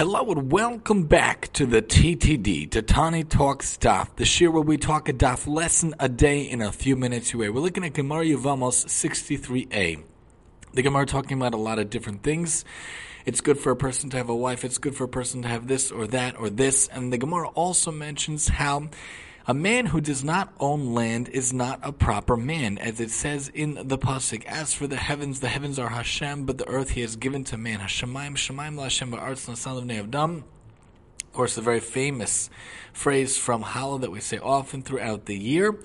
Hello and welcome back to the TTD, Tatani Talk Daf, the shiur where we talk a daf lesson a day in a few minutes away. We're looking at Gemara Yevamos 63a. The Gemara talking about a lot of different things. It's good for a person to have a wife, it's good for a person to have this or that or this, and the Gemara also mentions how a man who does not own land is not a proper man, as it says in the pasuk. As for the heavens, the heavens are Hashem, but the earth He has given to man. Hashemayim, Shemayim, Lashem, Ba'artz, Nasan of Ne'avdam. Of course, a very famous phrase from Hallel that we say often throughout the year. And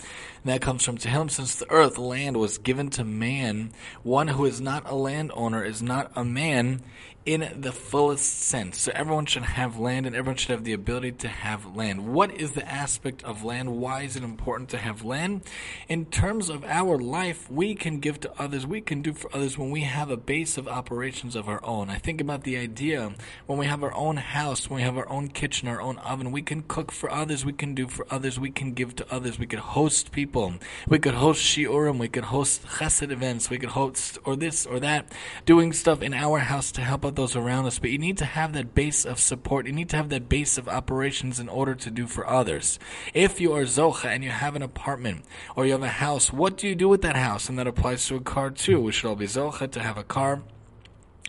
that comes from Tehillim. Since the earth, land, was given to man, one who is not a landowner is not a man in the fullest sense. So everyone should have land and everyone should have the ability to have land. What is the aspect of land? Why is it important to have land? In terms of our life, we can give to others, we can do for others when we have a base of operations of our own. I think about the idea when we have our own house, when we have our own kitchen, our own oven, we can cook for others, we can do for others, we can give to others, we could host people, we could host shiurim, we could host chesed events, we could host or this or that, doing stuff in our house to help out those around us, but you need to have that base of support. You need to have that base of operations in order to do for others. If you are Zocha and you have an apartment or you have a house, what do you do with that house? And that applies to a car too. We should all be Zocha to have a car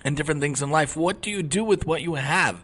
and different things in life. What do you do with what you have?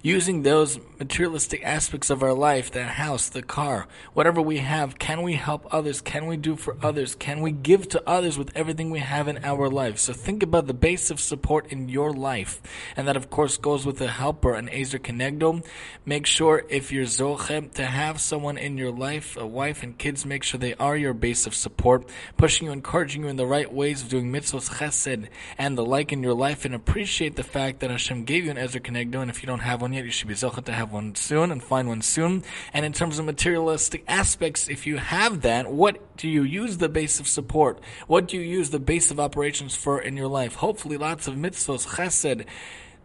Using those materialistic aspects of our life, that house, the car, whatever we have, can we help others? Can we do for others? Can we give to others with everything we have in our life? So think about the base of support in your life. And that of course goes with a helper, an Ezer Kenegdo. Make sure if you're Zochem to have someone in your life, a wife and kids, make sure they are your base of support, pushing you, encouraging you in the right ways of doing mitzvot, chesed, and the like in your life and appreciate the fact that Hashem gave you an Ezer Kenegdo, and if you don't have one yet, you should be zochet to have one soon and find one soon. And in terms of materialistic aspects, if you have that, what do you use the base of support? What do you use the base of operations for in your life? Hopefully, lots of mitzvahs, chesed,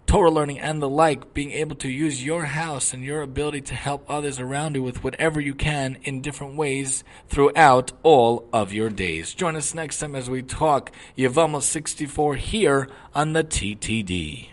Torah learning and the like, being able to use your house and your ability to help others around you with whatever you can in different ways throughout all of your days. Join us next time as we talk Yevamos 64 here on the TTD.